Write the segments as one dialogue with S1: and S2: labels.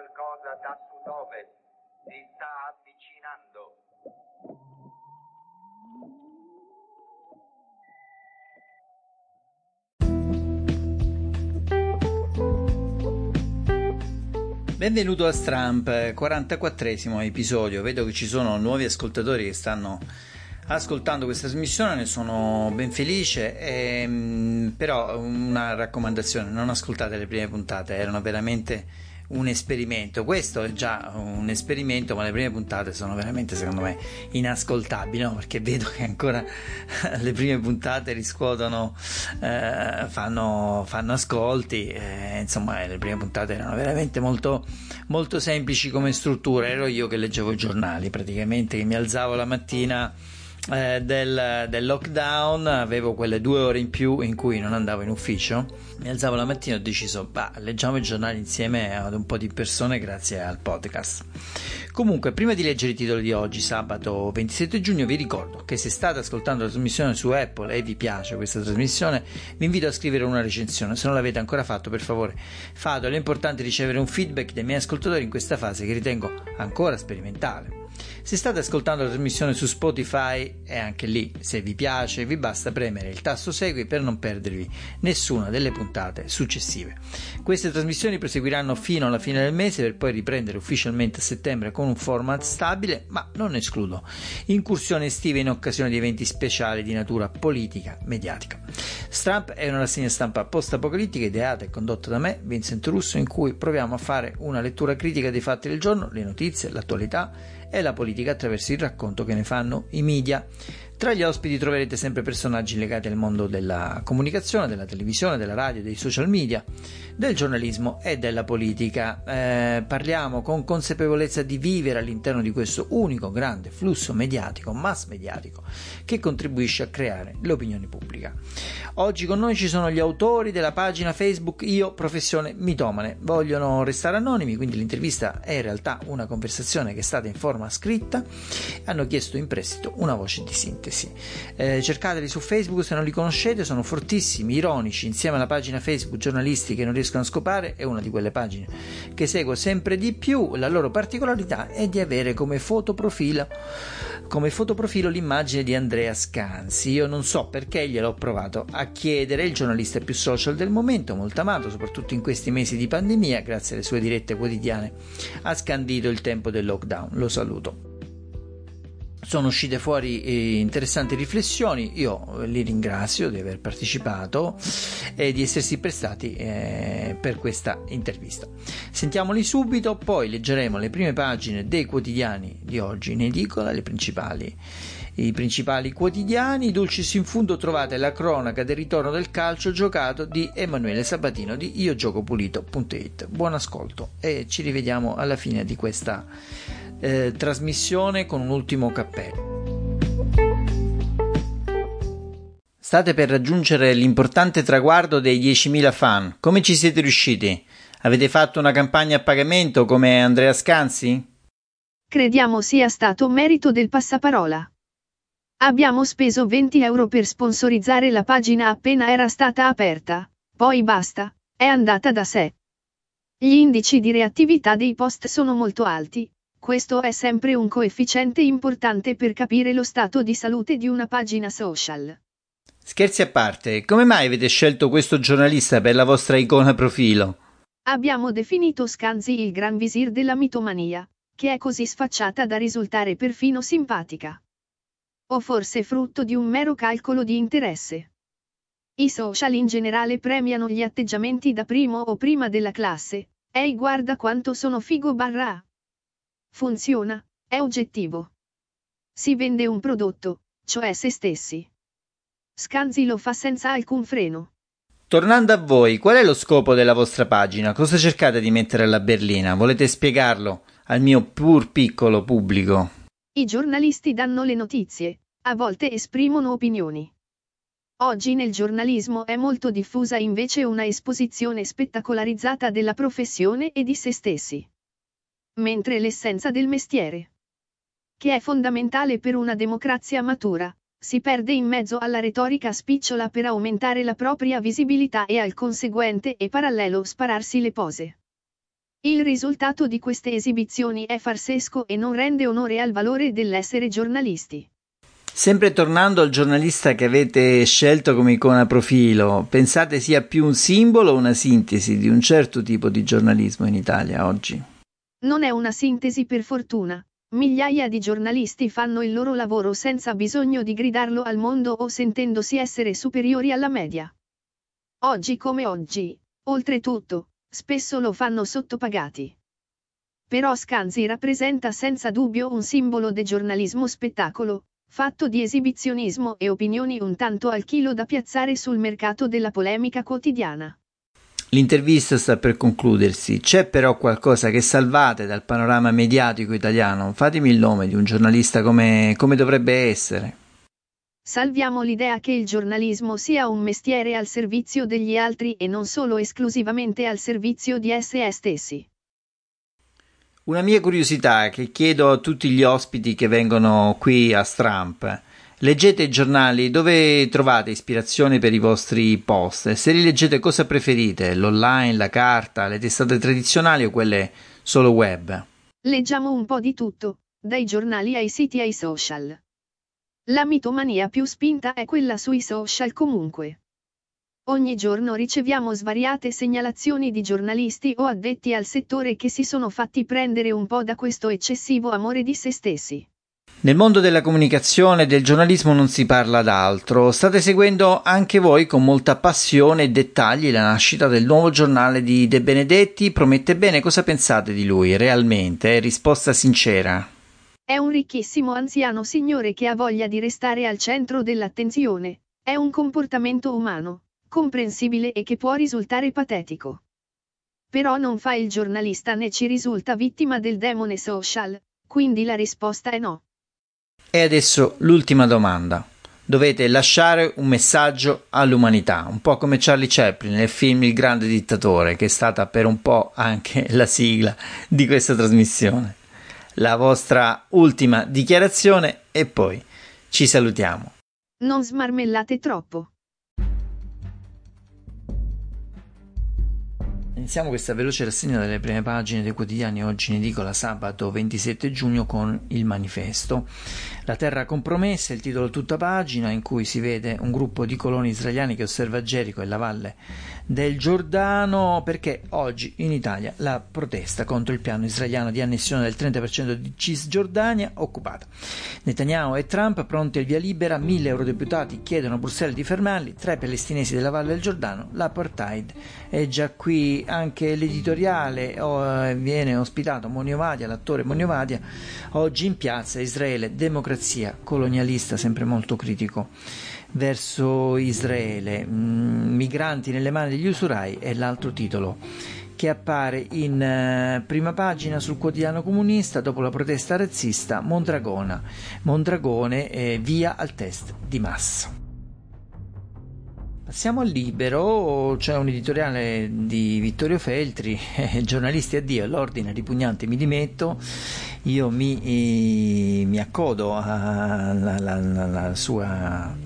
S1: qualcosa da sud-ovest. Si sta avvicinando.
S2: Benvenuto a Stramp, 44esimo episodio. Vedo che ci sono nuovi ascoltatori che stanno ascoltando questa trasmissione, ne sono ben felice. E, ehm, però una raccomandazione: non ascoltate le prime puntate, erano veramente un esperimento. Questo è già un esperimento, ma le prime puntate sono veramente, secondo me, inascoltabili, no? perché vedo che ancora le prime puntate riscuotono, eh, fanno, fanno, ascolti. Eh, insomma, le prime puntate erano veramente molto, molto semplici come struttura. Ero io che leggevo i giornali, praticamente, che mi alzavo la mattina eh, del, del, lockdown avevo quelle due ore in più in cui non andavo in ufficio. Mi alzavo la mattina e ho deciso, bah, leggiamo i giornali insieme ad un po' di persone grazie al podcast. Comunque, prima di leggere i titoli di oggi, sabato 27 giugno, vi ricordo che se state ascoltando la trasmissione su Apple e vi piace questa trasmissione, vi invito a scrivere una recensione. Se non l'avete ancora fatto, per favore fatelo. È importante ricevere un feedback dai miei ascoltatori in questa fase che ritengo ancora sperimentale. Se state ascoltando la trasmissione su Spotify, e anche lì, se vi piace, vi basta premere il tasto segui per non perdervi nessuna delle puntate successive. Queste trasmissioni proseguiranno fino alla fine del mese per poi riprendere ufficialmente a settembre con un format stabile, ma non escludo incursioni estive in occasione di eventi speciali di natura politica mediatica. Stramp è una rassegna stampa post-apocalittica ideata e condotta da me, Vincent Russo, in cui proviamo a fare una lettura critica dei fatti del giorno, le notizie, l'attualità e la politica attraverso il racconto che ne fanno i media. Tra gli ospiti troverete sempre personaggi legati al mondo della comunicazione, della televisione, della radio, dei social media, del giornalismo e della politica. Eh, parliamo con consapevolezza di vivere all'interno di questo unico grande flusso mediatico, mass mediatico, che contribuisce a creare l'opinione pubblica. Oggi con noi ci sono gli autori della pagina Facebook Io Professione Mitomane. Vogliono restare anonimi, quindi l'intervista è in realtà una conversazione che è stata in forma scritta. Hanno chiesto in prestito una voce di sintesi sintesi. Eh, cercateli su Facebook se non li conoscete, sono fortissimi, ironici, insieme alla pagina Facebook giornalisti che non riescono a scopare, è una di quelle pagine che seguo sempre di più. La loro particolarità è di avere come fotoprofilo, come fotoprofilo l'immagine di Andrea Scanzi. Io non so perché gliel'ho provato a chiedere, il giornalista più social del momento, molto amato soprattutto in questi mesi di pandemia, grazie alle sue dirette quotidiane, ha scandito il tempo del lockdown. Lo saluto sono uscite fuori eh, interessanti riflessioni, io li ringrazio di aver partecipato e di essersi prestati eh, per questa intervista. Sentiamoli subito, poi leggeremo le prime pagine dei quotidiani di oggi in edicola, le principali i principali quotidiani. Dulcis in fundo trovate la cronaca del ritorno del calcio giocato di Emanuele Sabatino di iogiocopulito.it. Buon ascolto e ci rivediamo alla fine di questa eh, trasmissione con un ultimo cappello. State per raggiungere l'importante traguardo dei 10.000 fan. Come ci siete riusciti? Avete fatto una campagna a pagamento come Andrea Scanzi?
S3: Crediamo sia stato merito del passaparola. Abbiamo speso 20 euro per sponsorizzare la pagina appena era stata aperta, poi basta, è andata da sé. Gli indici di reattività dei post sono molto alti, questo è sempre un coefficiente importante per capire lo stato di salute di una pagina social.
S2: Scherzi a parte, come mai avete scelto questo giornalista per la vostra icona profilo?
S3: Abbiamo definito Scanzi il gran visir della mitomania, che è così sfacciata da risultare perfino simpatica. O forse frutto di un mero calcolo di interesse. I social in generale premiano gli atteggiamenti da primo o prima della classe. Ehi guarda quanto sono figo barra. Funziona, è oggettivo. Si vende un prodotto, cioè se stessi. Scanzi lo fa senza alcun freno.
S2: Tornando a voi, qual è lo scopo della vostra pagina? Cosa cercate di mettere alla berlina? Volete spiegarlo al mio pur piccolo pubblico?
S3: I giornalisti danno le notizie, a volte esprimono opinioni. Oggi nel giornalismo è molto diffusa invece una esposizione spettacolarizzata della professione e di se stessi mentre l'essenza del mestiere, che è fondamentale per una democrazia matura, si perde in mezzo alla retorica spicciola per aumentare la propria visibilità e al conseguente e parallelo spararsi le pose. Il risultato di queste esibizioni è farsesco e non rende onore al valore dell'essere giornalisti.
S2: Sempre tornando al giornalista che avete scelto come icona profilo, pensate sia più un simbolo o una sintesi di un certo tipo di giornalismo in Italia oggi?
S3: Non è una sintesi per fortuna. Migliaia di giornalisti fanno il loro lavoro senza bisogno di gridarlo al mondo o sentendosi essere superiori alla media. Oggi come oggi, oltretutto, spesso lo fanno sottopagati. Però Scanzi rappresenta senza dubbio un simbolo del giornalismo spettacolo, fatto di esibizionismo e opinioni un tanto al chilo da piazzare sul mercato della polemica quotidiana.
S2: L'intervista sta per concludersi, c'è però qualcosa che salvate dal panorama mediatico italiano. Fatemi il nome di un giornalista come, come dovrebbe essere.
S3: Salviamo l'idea che il giornalismo sia un mestiere al servizio degli altri e non solo esclusivamente al servizio di esse stessi.
S2: Una mia curiosità che chiedo a tutti gli ospiti che vengono qui a Stramp. Leggete i giornali, dove trovate ispirazione per i vostri post? Se li leggete cosa preferite? L'online, la carta, le testate tradizionali o quelle solo web?
S3: Leggiamo un po' di tutto, dai giornali ai siti ai social. La mitomania più spinta è quella sui social comunque. Ogni giorno riceviamo svariate segnalazioni di giornalisti o addetti al settore che si sono fatti prendere un po' da questo eccessivo amore di se stessi.
S2: Nel mondo della comunicazione e del giornalismo non si parla d'altro. State seguendo anche voi con molta passione e dettagli la nascita del nuovo giornale di De Benedetti. Promette bene, cosa pensate di lui realmente? Risposta sincera.
S3: È un ricchissimo anziano signore che ha voglia di restare al centro dell'attenzione. È un comportamento umano, comprensibile e che può risultare patetico. Però non fa il giornalista né ci risulta vittima del demone social, quindi la risposta è no.
S2: E adesso l'ultima domanda. Dovete lasciare un messaggio all'umanità, un po' come Charlie Chaplin nel film Il grande dittatore, che è stata per un po' anche la sigla di questa trasmissione la vostra ultima dichiarazione e poi ci salutiamo.
S3: Non smarmellate troppo.
S2: Iniziamo questa veloce rassegna delle prime pagine dei quotidiani oggi in edicola sabato 27 giugno con il manifesto. La terra compromessa, il titolo tutta pagina in cui si vede un gruppo di coloni israeliani che osserva Gerico e la valle del Giordano perché oggi in Italia la protesta contro il piano israeliano di annessione del 30% di Cisgiordania occupata. Netanyahu e Trump pronti al via libera, mille eurodeputati chiedono a Bruxelles di fermarli, tra i palestinesi della Valle del Giordano, l'apartheid è già qui, anche l'editoriale oh, viene ospitato Monio Vadia, l'attore Monio Vadia, oggi in piazza Israele, democrazia colonialista, sempre molto critico verso Israele, mm, migranti nelle mani degli usurai è l'altro titolo che appare in eh, prima pagina sul quotidiano comunista dopo la protesta razzista Mondragona, Mondragone eh, via al test di massa. Passiamo al libero, c'è un editoriale di Vittorio Feltri, eh, giornalisti addio, all'ordine ripugnante mi dimetto, io mi, mi accodo alla, alla, alla sua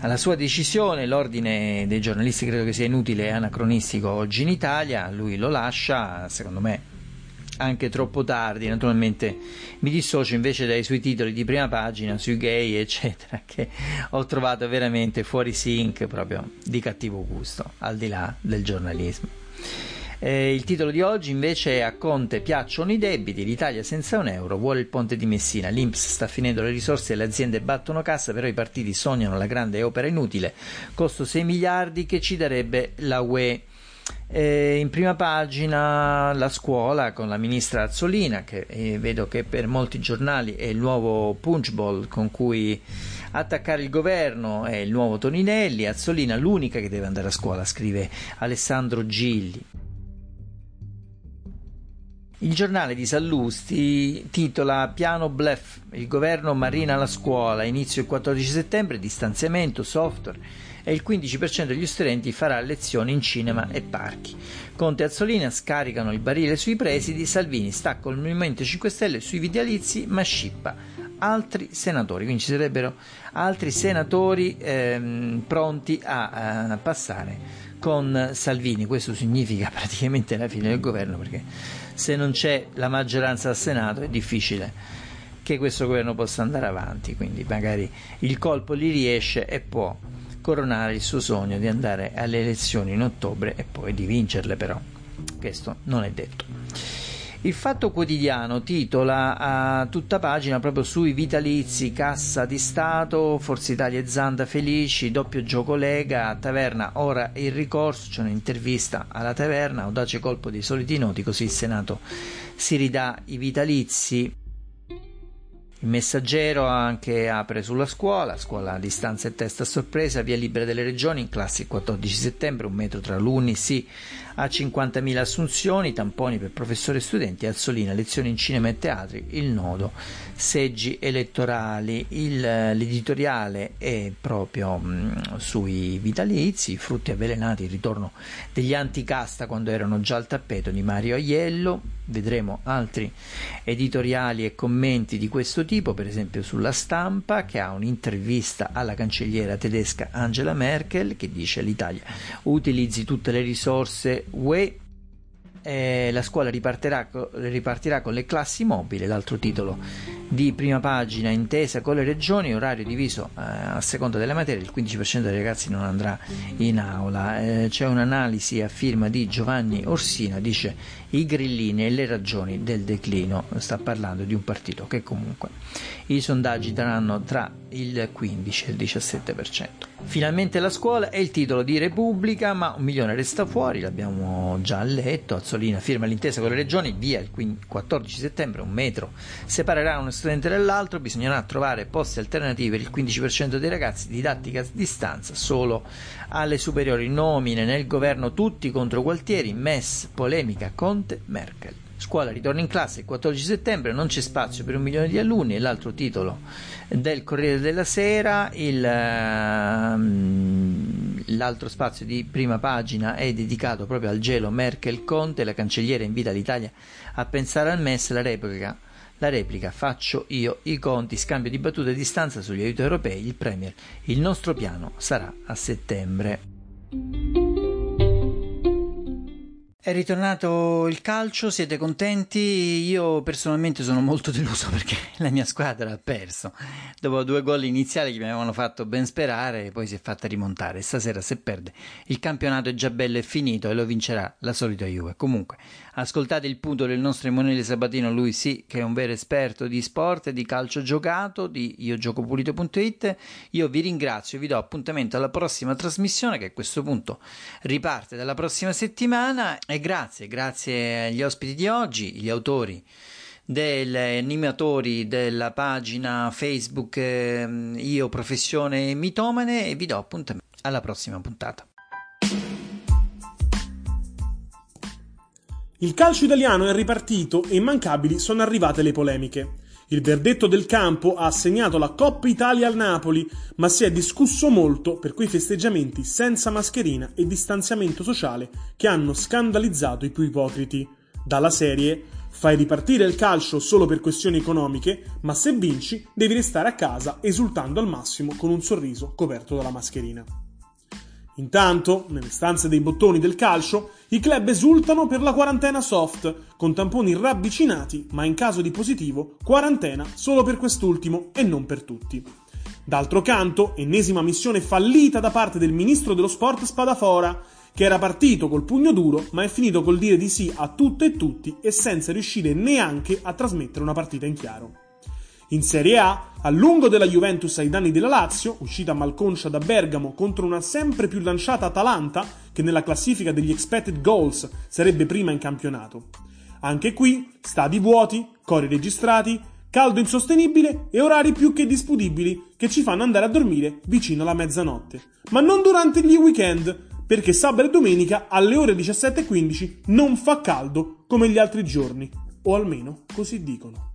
S2: alla sua decisione l'ordine dei giornalisti credo che sia inutile e anacronistico oggi in Italia, lui lo lascia, secondo me anche troppo tardi, naturalmente mi dissocio invece dai suoi titoli di prima pagina sui gay eccetera che ho trovato veramente fuori sync proprio di cattivo gusto, al di là del giornalismo. Eh, il titolo di oggi invece è A Conte piacciono i debiti, l'Italia senza un euro vuole il ponte di Messina, l'Inps sta finendo le risorse e le aziende battono cassa, però i partiti sognano la grande opera inutile, costo 6 miliardi che ci darebbe la UE. Eh, in prima pagina la scuola con la ministra Azzolina, che eh, vedo che per molti giornali è il nuovo punchball con cui attaccare il governo, è il nuovo Toninelli, Azzolina l'unica che deve andare a scuola, scrive Alessandro Gilli. Il giornale di Sallusti titola Piano Bluff, il governo marina alla scuola, inizio il 14 settembre, distanziamento, software e il 15% degli studenti farà lezioni in cinema e parchi. Conte e Azzolina scaricano il barile sui presidi, Salvini stacca il Movimento 5 Stelle sui vitalizi ma scippa altri senatori, quindi ci sarebbero altri senatori ehm, pronti a, a passare con Salvini. Questo significa praticamente la fine del governo perché se non c'è la maggioranza al Senato è difficile che questo governo possa andare avanti, quindi magari il colpo gli riesce e può coronare il suo sogno di andare alle elezioni in ottobre e poi di vincerle però. Questo non è detto. Il Fatto Quotidiano titola a tutta pagina proprio sui vitalizi, Cassa di Stato, Forza Italia e Zanda felici, doppio gioco Lega, Taverna ora il ricorso, c'è un'intervista alla Taverna, audace colpo dei soliti noti, così il Senato si ridà i vitalizi. Il messaggero anche apre sulla scuola, scuola a distanza e testa a sorpresa, via libera delle regioni, in classe il 14 settembre, un metro tra alunni, sì a 50.000 assunzioni, tamponi per professori e studenti, Azzolina, lezioni in cinema e teatri, il nodo, seggi elettorali, il, l'editoriale è proprio mh, sui vitalizi, frutti avvelenati, il ritorno degli anticasta quando erano già al tappeto di Mario Aiello, vedremo altri editoriali e commenti di questo tipo, per esempio sulla stampa che ha un'intervista alla cancelliera tedesca Angela Merkel che dice l'Italia utilizzi tutte le risorse UE eh, la scuola ripartirà, ripartirà, con le classi mobili, l'altro titolo di prima pagina, intesa con le regioni, orario diviso eh, a seconda delle materie, il 15% dei ragazzi non andrà in aula. Eh, c'è un'analisi a firma di Giovanni Orsina, dice i grillini e le ragioni del declino, sta parlando di un partito che comunque i sondaggi daranno tra il 15 e il 17%. Finalmente la scuola è il titolo di Repubblica, ma un milione resta fuori, l'abbiamo già letto, Azzolina firma l'intesa con le regioni, via il 14 settembre, un metro separerà uno studente dall'altro, bisognerà trovare posti alternativi per il 15% dei ragazzi, didattica a distanza solo alle superiori, nomine nel governo tutti contro Gualtieri, MES, polemica Conte, Merkel. Scuola ritorna in classe il 14 settembre, non c'è spazio per un milione di alunni, e l'altro titolo del Corriere della Sera, il, uh, l'altro spazio di prima pagina è dedicato proprio al gelo Merkel-Conte, la cancelliera invita l'Italia a pensare al MES, la replica la replica faccio io i conti, scambio di battute a distanza sugli aiuti europei, il Premier. Il nostro piano sarà a settembre. È ritornato il calcio, siete contenti? Io personalmente sono molto deluso perché la mia squadra ha perso. Dopo due gol iniziali che mi avevano fatto ben sperare, poi si è fatta rimontare. Stasera se perde il campionato è già bello e finito e lo vincerà la solita Juve. Comunque, ascoltate il punto del nostro Emanuele Sabatino, lui sì che è un vero esperto di sport di calcio giocato, di iogiocopulito.it. Io vi ringrazio e vi do appuntamento alla prossima trasmissione che a questo punto riparte dalla prossima settimana e grazie, grazie agli ospiti di oggi, gli autori degli animatori della pagina Facebook eh, Io Professione Mitomane e vi do appuntamento alla prossima puntata.
S4: Il calcio italiano è ripartito e immancabili sono arrivate le polemiche. Il verdetto del campo ha assegnato la Coppa Italia al Napoli, ma si è discusso molto per quei festeggiamenti senza mascherina e distanziamento sociale che hanno scandalizzato i più ipocriti. Dalla serie Fai ripartire il calcio solo per questioni economiche, ma se vinci devi restare a casa esultando al massimo con un sorriso coperto dalla mascherina. Intanto, nelle stanze dei bottoni del calcio, i club esultano per la quarantena soft, con tamponi ravvicinati, ma in caso di positivo, quarantena solo per quest'ultimo e non per tutti. D'altro canto, ennesima missione fallita da parte del ministro dello sport Spadafora, che era partito col pugno duro, ma è finito col dire di sì a tutto e tutti e senza riuscire neanche a trasmettere una partita in chiaro. In Serie A, a lungo della Juventus ai danni della Lazio, uscita malconcia da Bergamo contro una sempre più lanciata Atalanta, che nella classifica degli expected goals sarebbe prima in campionato. Anche qui, stadi vuoti, cori registrati, caldo insostenibile e orari più che disponibili che ci fanno andare a dormire vicino alla mezzanotte. Ma non durante gli weekend, perché sabato e domenica alle ore 17.15 non fa caldo come gli altri giorni, o almeno così dicono.